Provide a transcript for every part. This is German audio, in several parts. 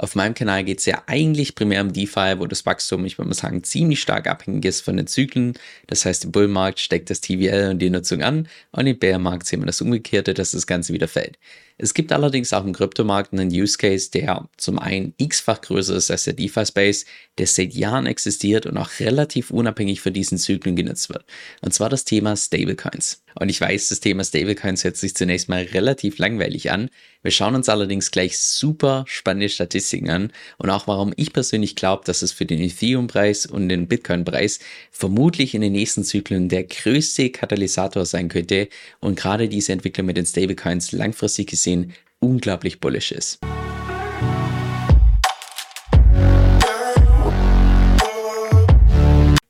Auf meinem Kanal geht es ja eigentlich primär um DeFi, wo das Wachstum, ich würde mal sagen, ziemlich stark abhängig ist von den Zyklen. Das heißt, im Bullmarkt steckt das TVL und die Nutzung an und im Bärmarkt sehen wir das Umgekehrte, dass das Ganze wieder fällt. Es gibt allerdings auch im Kryptomarkt einen Use Case, der zum einen x-fach größer ist als der DeFi-Space, der seit Jahren existiert und auch relativ unabhängig von diesen Zyklen genutzt wird. Und zwar das Thema Stablecoins. Und ich weiß, das Thema Stablecoins hört sich zunächst mal relativ langweilig an. Wir schauen uns allerdings gleich super spannende Statistiken an und auch warum ich persönlich glaube, dass es für den Ethereum-Preis und den Bitcoin-Preis vermutlich in den nächsten Zyklen der größte Katalysator sein könnte und gerade diese Entwicklung mit den Stablecoins langfristig gesehen unglaublich bullish ist.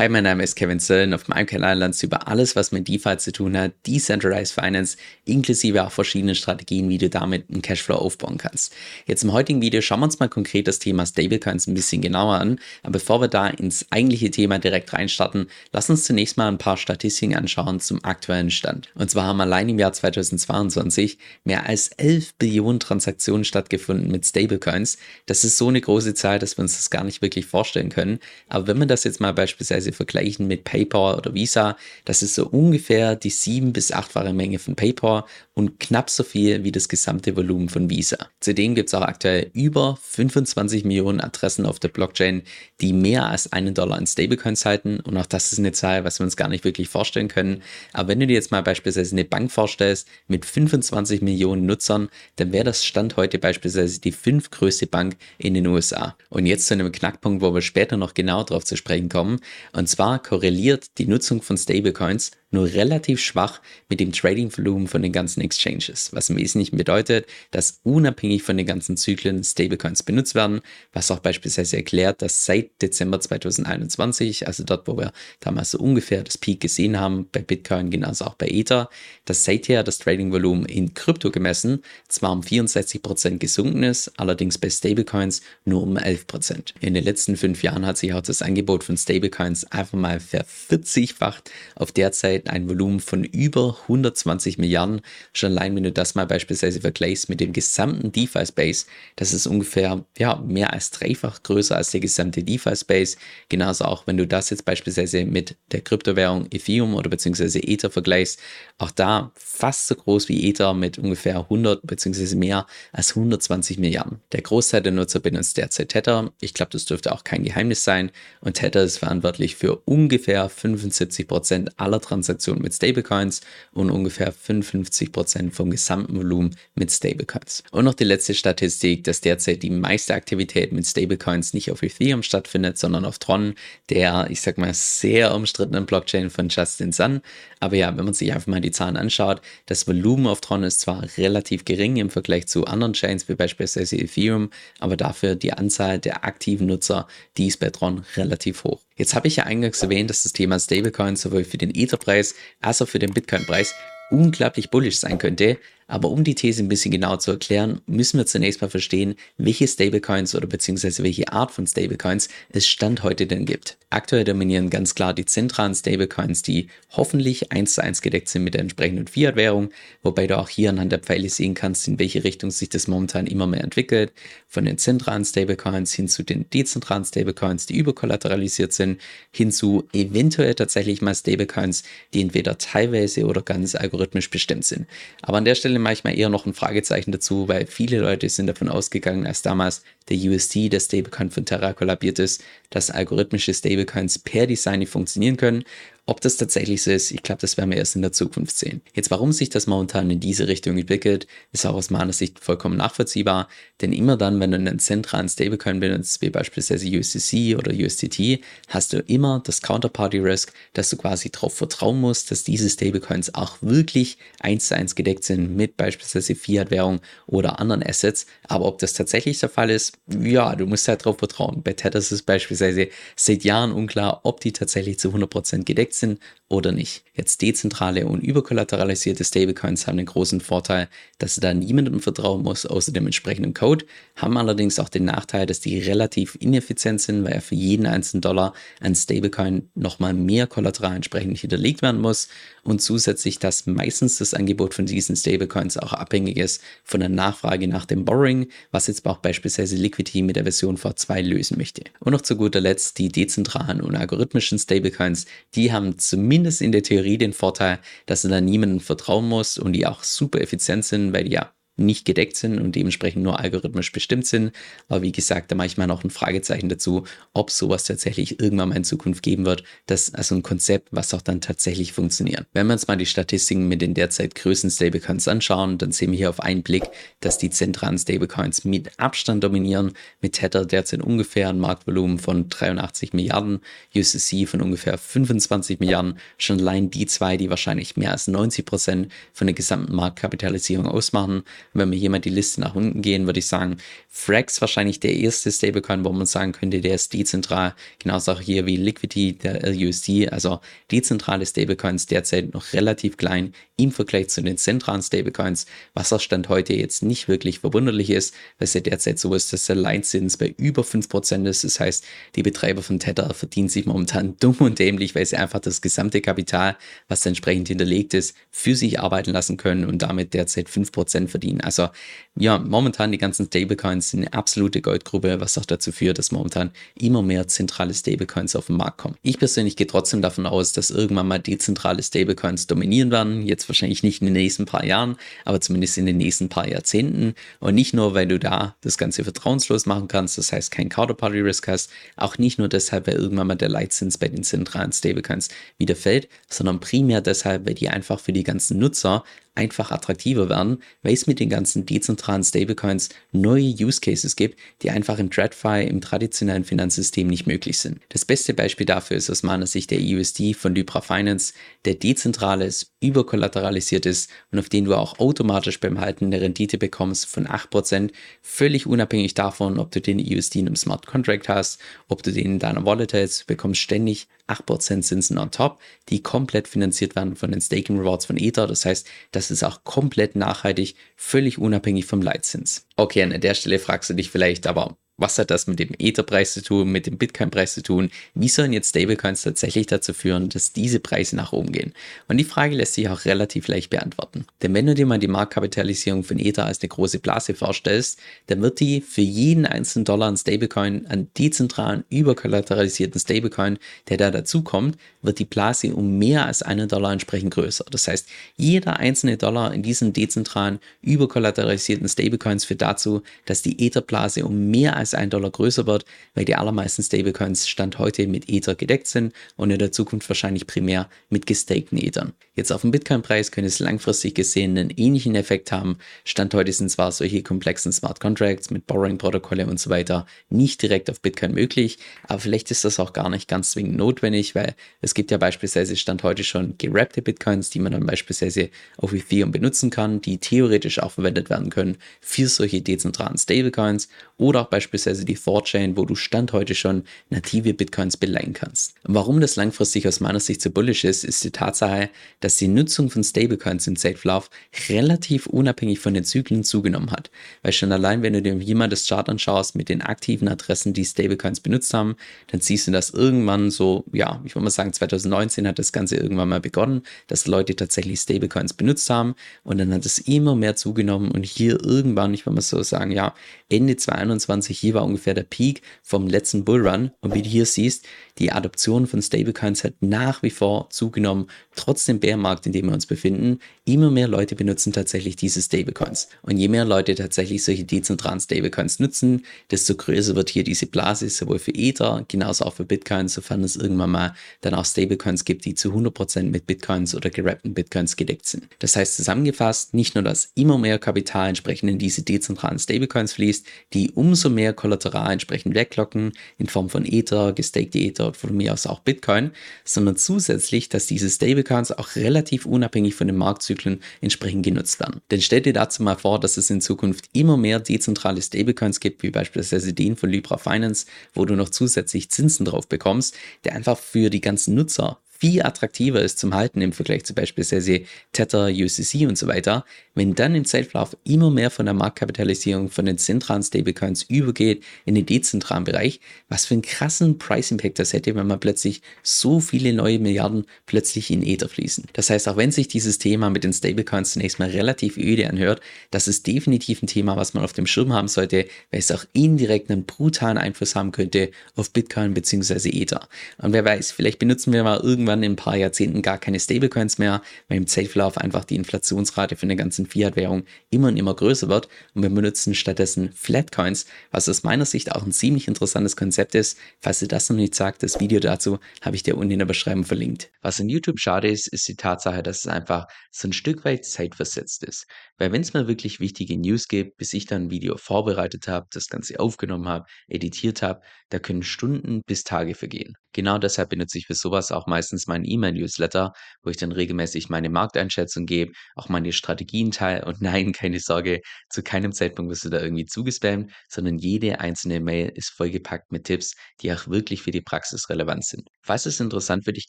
Hi, mein Name ist Kevin Zöllen. Auf meinem Kanal lernst du über alles, was mit DeFi zu tun hat, Decentralized Finance, inklusive auch verschiedene Strategien, wie du damit einen Cashflow aufbauen kannst. Jetzt im heutigen Video schauen wir uns mal konkret das Thema Stablecoins ein bisschen genauer an. Aber bevor wir da ins eigentliche Thema direkt reinstarten, lass uns zunächst mal ein paar Statistiken anschauen zum aktuellen Stand. Und zwar haben allein im Jahr 2022 mehr als 11 Billionen Transaktionen stattgefunden mit Stablecoins. Das ist so eine große Zahl, dass wir uns das gar nicht wirklich vorstellen können. Aber wenn man das jetzt mal beispielsweise beispielsweise vergleichen mit PayPal oder Visa, das ist so ungefähr die sieben- bis achtfache Menge von PayPal und knapp so viel wie das gesamte Volumen von Visa. Zudem gibt es auch aktuell über 25 Millionen Adressen auf der Blockchain, die mehr als einen Dollar in Stablecoins halten und auch das ist eine Zahl, was wir uns gar nicht wirklich vorstellen können. Aber wenn du dir jetzt mal beispielsweise eine Bank vorstellst mit 25 Millionen Nutzern, dann wäre das Stand heute beispielsweise die fünftgrößte Bank in den USA. Und jetzt zu einem Knackpunkt, wo wir später noch genau darauf zu sprechen kommen. Und zwar korreliert die Nutzung von Stablecoins nur relativ schwach mit dem Trading-Volumen von den ganzen Exchanges, was im Wesentlichen bedeutet, dass unabhängig von den ganzen Zyklen Stablecoins benutzt werden, was auch beispielsweise erklärt, dass seit Dezember 2021, also dort, wo wir damals so ungefähr das Peak gesehen haben, bei Bitcoin genauso auch bei Ether, dass seither das Trading-Volumen in Krypto gemessen zwar um 64% gesunken ist, allerdings bei Stablecoins nur um 11%. In den letzten fünf Jahren hat sich auch das Angebot von Stablecoins einfach mal vervierzigfacht auf derzeit ein Volumen von über 120 Milliarden. Schon allein, wenn du das mal beispielsweise vergleichst mit dem gesamten DeFi-Space, das ist ungefähr ja, mehr als dreifach größer als der gesamte DeFi-Space. Genauso auch, wenn du das jetzt beispielsweise mit der Kryptowährung Ethereum oder beziehungsweise Ether vergleichst, auch da fast so groß wie Ether mit ungefähr 100 beziehungsweise mehr als 120 Milliarden. Der Großteil der Nutzer benutzt derzeit Tether. Ich glaube, das dürfte auch kein Geheimnis sein. Und Tether ist verantwortlich für ungefähr 75 Prozent aller Transaktionen Transaktionen mit Stablecoins und ungefähr 55% vom gesamten Volumen mit Stablecoins. Und noch die letzte Statistik, dass derzeit die meiste Aktivität mit Stablecoins nicht auf Ethereum stattfindet, sondern auf Tron, der, ich sag mal, sehr umstrittenen Blockchain von Justin Sun. Aber ja, wenn man sich einfach mal die Zahlen anschaut, das Volumen auf Tron ist zwar relativ gering im Vergleich zu anderen Chains, wie beispielsweise Ethereum, aber dafür die Anzahl der aktiven Nutzer, die ist bei Tron relativ hoch. Jetzt habe ich ja eingangs erwähnt, dass das Thema Stablecoins sowohl für den Ether-Preis als auch für den Bitcoin-Preis unglaublich bullish sein könnte. Aber um die These ein bisschen genauer zu erklären, müssen wir zunächst mal verstehen, welche Stablecoins oder beziehungsweise welche Art von Stablecoins es Stand heute denn gibt. Aktuell dominieren ganz klar die zentralen Stablecoins, die hoffentlich eins zu eins gedeckt sind mit der entsprechenden Fiat-Währung, wobei du auch hier anhand der Pfeile sehen kannst, in welche Richtung sich das momentan immer mehr entwickelt. Von den zentralen Stablecoins hin zu den dezentralen Stablecoins, die überkollateralisiert sind, hin zu eventuell tatsächlich mal Stablecoins, die entweder teilweise oder ganz algorithmisch bestimmt sind. Aber an der Stelle manchmal eher noch ein Fragezeichen dazu, weil viele Leute sind davon ausgegangen, als damals der USD, der Stablecoin von Terra kollabiert ist, dass algorithmische Stablecoins per Design nicht funktionieren können ob das tatsächlich so ist, ich glaube, das werden wir erst in der Zukunft sehen. Jetzt, warum sich das momentan in diese Richtung entwickelt, ist auch aus meiner Sicht vollkommen nachvollziehbar, denn immer dann, wenn du einen zentralen Stablecoin benutzt, wie beispielsweise USDC oder USDT, hast du immer das Counterparty Risk, dass du quasi darauf vertrauen musst, dass diese Stablecoins auch wirklich eins zu eins gedeckt sind mit beispielsweise Fiat-Währung oder anderen Assets. Aber ob das tatsächlich der Fall ist, ja, du musst halt darauf vertrauen. Bei Tether ist beispielsweise seit Jahren unklar, ob die tatsächlich zu 100% gedeckt sind sind oder nicht. Jetzt dezentrale und überkollateralisierte Stablecoins haben den großen Vorteil, dass du da niemandem vertrauen musst, außer dem entsprechenden Code, haben allerdings auch den Nachteil, dass die relativ ineffizient sind, weil ja für jeden einzelnen Dollar ein Stablecoin nochmal mehr Kollateral entsprechend hinterlegt werden muss und zusätzlich, dass meistens das Angebot von diesen Stablecoins auch abhängig ist von der Nachfrage nach dem Borrowing, was jetzt auch beispielsweise Liquidity mit der Version V2 lösen möchte. Und noch zu guter Letzt die dezentralen und algorithmischen Stablecoins, die haben zumindest in der Theorie den Vorteil, dass du da niemandem vertrauen musst und die auch super effizient sind, weil die ja nicht gedeckt sind und dementsprechend nur algorithmisch bestimmt sind. Aber wie gesagt, da mache ich mal noch ein Fragezeichen dazu, ob sowas tatsächlich irgendwann mal in Zukunft geben wird. Das ist also ein Konzept, was auch dann tatsächlich funktioniert. Wenn wir uns mal die Statistiken mit den derzeit größten Stablecoins anschauen, dann sehen wir hier auf einen Blick, dass die zentralen Stablecoins mit Abstand dominieren. Mit Tether derzeit ungefähr ein Marktvolumen von 83 Milliarden, USDC von ungefähr 25 Milliarden. Schon allein die zwei, die wahrscheinlich mehr als 90 Prozent von der gesamten Marktkapitalisierung ausmachen wenn wir hier mal die Liste nach unten gehen, würde ich sagen, Frax wahrscheinlich der erste Stablecoin, wo man sagen könnte, der ist dezentral. Genauso auch hier wie Liquidity, der LUSD. Also dezentrale Stablecoins derzeit noch relativ klein im Vergleich zu den zentralen Stablecoins, was auch Stand heute jetzt nicht wirklich verwunderlich ist, weil es ja derzeit so ist, dass der Leitzins bei über 5% ist. Das heißt, die Betreiber von Tether verdienen sich momentan dumm und dämlich, weil sie einfach das gesamte Kapital, was entsprechend hinterlegt ist, für sich arbeiten lassen können und damit derzeit 5% verdienen. Also ja, momentan die ganzen Stablecoins sind eine absolute Goldgrube, was auch dazu führt, dass momentan immer mehr zentrale Stablecoins auf den Markt kommen. Ich persönlich gehe trotzdem davon aus, dass irgendwann mal dezentrale Stablecoins dominieren werden. Jetzt wahrscheinlich nicht in den nächsten paar Jahren, aber zumindest in den nächsten paar Jahrzehnten. Und nicht nur, weil du da das Ganze vertrauenslos machen kannst, das heißt kein Counterparty-Risk hast, auch nicht nur deshalb, weil irgendwann mal der Leitzins bei den zentralen Stablecoins wieder fällt, sondern primär deshalb, weil die einfach für die ganzen Nutzer einfach attraktiver werden, weil es mit den ganzen dezentralen Stablecoins neue Use Cases gibt, die einfach im TradFi im traditionellen Finanzsystem nicht möglich sind. Das beste Beispiel dafür ist aus meiner Sicht der USD von Libra Finance, der dezentral ist, überkollateralisiert ist und auf den du auch automatisch beim Halten eine Rendite bekommst von 8%, völlig unabhängig davon, ob du den USD in einem Smart Contract hast, ob du den in deiner Wallet hältst, bekommst ständig 8% Zinsen on top, die komplett finanziert werden von den Staking Rewards von Ether. Das heißt, das ist auch komplett nachhaltig, völlig unabhängig vom Leitzins. Okay, an der Stelle fragst du dich vielleicht, aber was hat das mit dem Ether-Preis zu tun, mit dem Bitcoin-Preis zu tun? Wie sollen jetzt Stablecoins tatsächlich dazu führen, dass diese Preise nach oben gehen? Und die Frage lässt sich auch relativ leicht beantworten. Denn wenn du dir mal die Marktkapitalisierung von Ether als eine große Blase vorstellst, dann wird die für jeden einzelnen Dollar an Stablecoin, an dezentralen, überkollateralisierten Stablecoin, der da dazukommt, wird die Blase um mehr als einen Dollar entsprechend größer. Das heißt, jeder einzelne Dollar in diesen dezentralen, überkollateralisierten Stablecoins führt dazu, dass die Ether-Blase um mehr als als ein Dollar größer wird, weil die allermeisten Stablecoins Stand heute mit Ether gedeckt sind und in der Zukunft wahrscheinlich primär mit gestakten Ethern. Jetzt auf dem Bitcoin-Preis könnte es langfristig gesehen einen ähnlichen Effekt haben. Stand heute sind zwar solche komplexen Smart Contracts mit Borrowing-Protokolle und so weiter nicht direkt auf Bitcoin möglich, aber vielleicht ist das auch gar nicht ganz zwingend notwendig, weil es gibt ja beispielsweise Stand heute schon gerappte Bitcoins, die man dann beispielsweise auf Ethereum benutzen kann, die theoretisch auch verwendet werden können für solche dezentralen Stablecoins oder auch beispielsweise beispielsweise die Thorchain, wo du Stand heute schon native Bitcoins beleihen kannst. warum das langfristig aus meiner Sicht so bullish ist, ist die Tatsache, dass die Nutzung von Stablecoins im SafeLove relativ unabhängig von den Zyklen zugenommen hat. Weil schon allein, wenn du dir jemand das Chart anschaust mit den aktiven Adressen, die Stablecoins benutzt haben, dann siehst du das irgendwann so, ja, ich würde mal sagen, 2019 hat das Ganze irgendwann mal begonnen, dass Leute tatsächlich Stablecoins benutzt haben und dann hat es immer mehr zugenommen und hier irgendwann, ich würde mal so sagen, ja, Ende 2021 hier war ungefähr der Peak vom letzten Bullrun. Und wie du hier siehst, die Adoption von Stablecoins hat nach wie vor zugenommen, trotz dem Bärmarkt, in dem wir uns befinden. Immer mehr Leute benutzen tatsächlich diese Stablecoins. Und je mehr Leute tatsächlich solche dezentralen Stablecoins nutzen, desto größer wird hier diese Blase, sowohl für Ether, genauso auch für Bitcoin, sofern es irgendwann mal dann auch Stablecoins gibt, die zu 100% mit Bitcoins oder gerappten Bitcoins gedeckt sind. Das heißt zusammengefasst, nicht nur, dass immer mehr Kapital entsprechend in diese dezentralen Stablecoins fließt, die umso mehr Kollateral entsprechend weglocken in Form von Ether, gestakte Ether oder von mir aus auch Bitcoin, sondern zusätzlich, dass diese Stablecoins auch relativ unabhängig von den Marktzyklen entsprechend genutzt werden. Denn stell dir dazu mal vor, dass es in Zukunft immer mehr dezentrale Stablecoins gibt, wie beispielsweise den von Libra Finance, wo du noch zusätzlich Zinsen drauf bekommst, der einfach für die ganzen Nutzer viel attraktiver ist zum Halten im Vergleich zu beispielsweise Tether, UCC und so weiter, wenn dann im Zeitverlauf immer mehr von der Marktkapitalisierung von den zentralen Stablecoins übergeht in den dezentralen Bereich, was für einen krassen Price Impact das hätte, wenn man plötzlich so viele neue Milliarden plötzlich in Ether fließen. Das heißt, auch wenn sich dieses Thema mit den Stablecoins zunächst mal relativ öde anhört, das ist definitiv ein Thema, was man auf dem Schirm haben sollte, weil es auch indirekt einen brutalen Einfluss haben könnte auf Bitcoin bzw. Ether. Und wer weiß, vielleicht benutzen wir mal irgendwann in ein paar Jahrzehnten gar keine Stablecoins mehr, weil im Zeitverlauf einfach die Inflationsrate für eine ganzen Fiat-Währung immer und immer größer wird und wir benutzen stattdessen Flatcoins, was aus meiner Sicht auch ein ziemlich interessantes Konzept ist. Falls ihr das noch nicht sagt, das Video dazu habe ich dir unten in der Beschreibung verlinkt. Was in YouTube schade ist, ist die Tatsache, dass es einfach so ein Stück weit zeitversetzt ist. Weil wenn es mal wirklich wichtige News gibt, bis ich dann ein Video vorbereitet habe, das Ganze aufgenommen habe, editiert habe, da können Stunden bis Tage vergehen. Genau deshalb benutze ich für sowas auch meistens meinen E-Mail-Newsletter, wo ich dann regelmäßig meine Markteinschätzung gebe, auch meine Strategien teile und nein, keine Sorge, zu keinem Zeitpunkt wirst du da irgendwie zugespammt, sondern jede einzelne Mail ist vollgepackt mit Tipps, die auch wirklich für die Praxis relevant sind. Falls es interessant für dich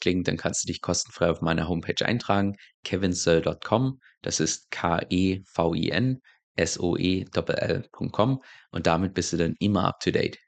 klingt, dann kannst du dich kostenfrei auf meiner Homepage eintragen, kevinsoe.com, das ist K-E-V-I-N, S-O-E-L-L.com und damit bist du dann immer up to date.